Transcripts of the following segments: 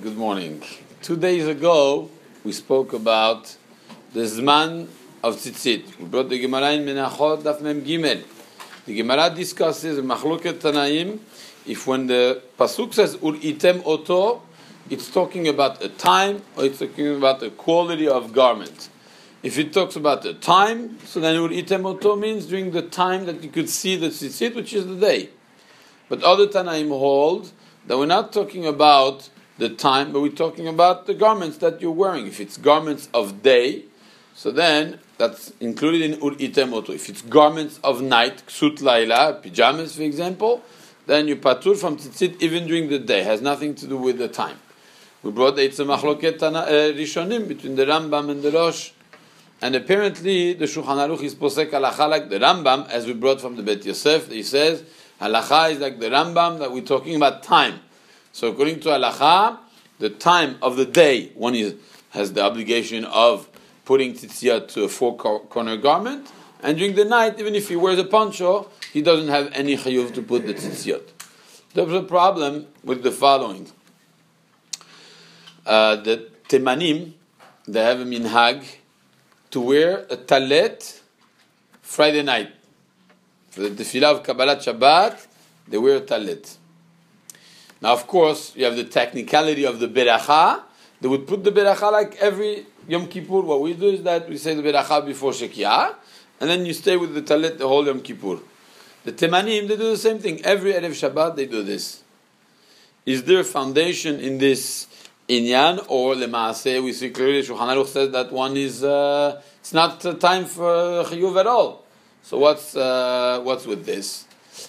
Good morning. Two days ago, we spoke about the Zman of Tzitzit. We brought the Gemara in Menachot Daf Mem Gimel. The Gemara discusses Machloket Tanaim. If when the pasuk says Ur item oto, it's talking about a time or it's talking about the quality of garment. If it talks about the time, so then Ur item oto means during the time that you could see the tzitzit, which is the day. But other Tanaim hold that we're not talking about the time, but we're talking about the garments that you're wearing. If it's garments of day, so then that's included in ur itemoto. If it's garments of night, ksut laila, pajamas, for example, then you patur from tzitzit even during the day. It has nothing to do with the time. We brought the machloket uh, rishonim between the Rambam and the Rosh. And apparently, the Shulchan Aruch is posek halacha like the Rambam, as we brought from the Bet Yosef. He says halacha is like the Rambam that we're talking about time. So according to halacha, the time of the day one is, has the obligation of putting tzitzit to a four corner garment, and during the night, even if he wears a poncho, he doesn't have any chayuv to put the tzitzit. There's a problem with the following. Uh, the temanim, they have a minhag to wear a talet Friday night. For the tefillah of Kabbalat Shabbat, they wear a talet. Now, of course, you have the technicality of the beracha. They would put the beracha like every Yom Kippur. What we do is that we say the beracha before Shekiah, and then you stay with the talit the whole Yom Kippur. The Temanim, they do the same thing. Every Erev Shabbat, they do this. Is there foundation in this inyan, or lemaase? We see clearly Shulchan Aruch says that one is uh, it's not time for chiyuv at all. So what's uh, what's with this?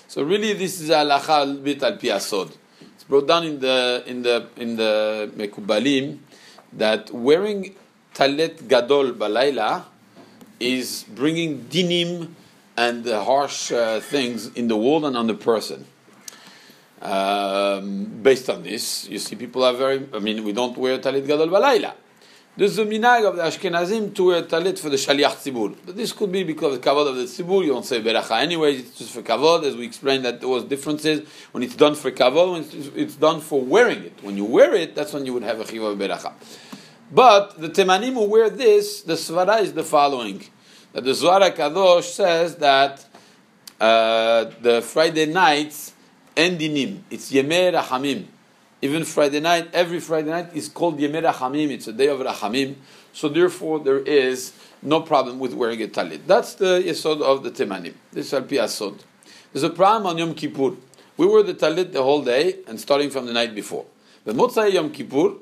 So really, this is halacha bit al piasod It's brought down in the in the in the Mekubalim that wearing talet gadol balayla is bringing dinim and the harsh uh, things in the world and on the person. Um, based on this, you see people are very. I mean, we don't wear talit gadol balayla. There's a minag of the Ashkenazim to wear talit for the Shaliach Tzibur. But this could be because of the kavod of the Tzibur. You don't say beracha anyway. It's just for kavod. As we explained that there was differences when it's done for kavod, when it's, it's, done for wearing it. When you wear it, that's when you would have a chiva beracha. But the Temanim who wear this, the svara is the following: that the Zohar Kadosh says that uh, the Friday nights endinim. It's Yemei Rachamim even Friday night, every Friday night is called Yemei Rachamim. It's a day of Rachamim. So therefore, there is no problem with wearing a talit. That's the yesod of the temanim. This is al asod. There's a problem on Yom Kippur. We wear the talit the whole day and starting from the night before. But Motzai Yom Kippur,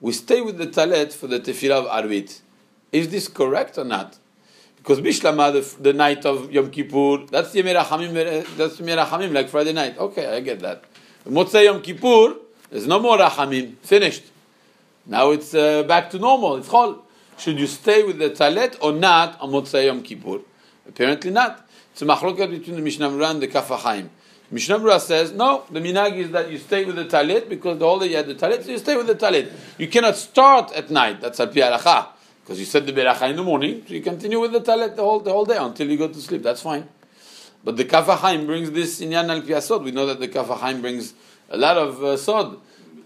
we stay with the talit for the tefillah of Arvit. Is this correct or not? Because Bishlama, the, the night of Yom Kippur, that's Yemei Rachamim, that's Yemei Rachamim, like Friday night. Okay, I get that. Motzei Yom Kippur, there's no more Rachamim. Finished. Now it's uh, back to normal. It's Chol. Should you stay with the Talet or not on Motzei Yom Kippur? Apparently not. It's a machloket between the Mishnah and the Kaf HaChaim. Mishnah Berurah says, no, the minag is that you stay with the talit because the whole day you had the talit, so you stay with the talit. You cannot start at night, that's al pi because you said the beracha in the morning, so you continue with the talit the whole, the whole day until you go to sleep, that's fine. But the Kaf HaChaim brings this inyan al piasod. We know that the Kaf HaChaim brings a lot of uh, sod,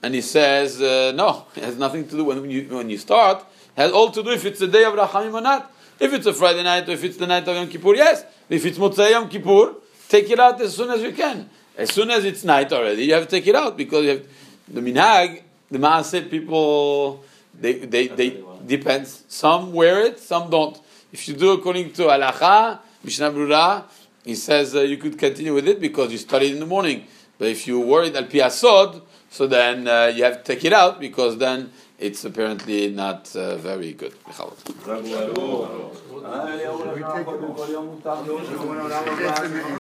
and he says uh, no, it has nothing to do when you when you start. It has all to do if it's the day of Rachamim or not. If it's a Friday night or if it's the night of Yom Kippur, yes. If it's Motzei Yom Kippur, take it out as soon as you can. As soon as it's night already, you have to take it out because you have the minhag, the maaseh people. They, they, they depends. Some wear it, some don't. If you do according to halacha, Mishnah Berurah, he says uh, you could continue with it because you studied in the morning. But if you worried al piasod, so then uh, you have to take it out because then it's apparently not uh, very good.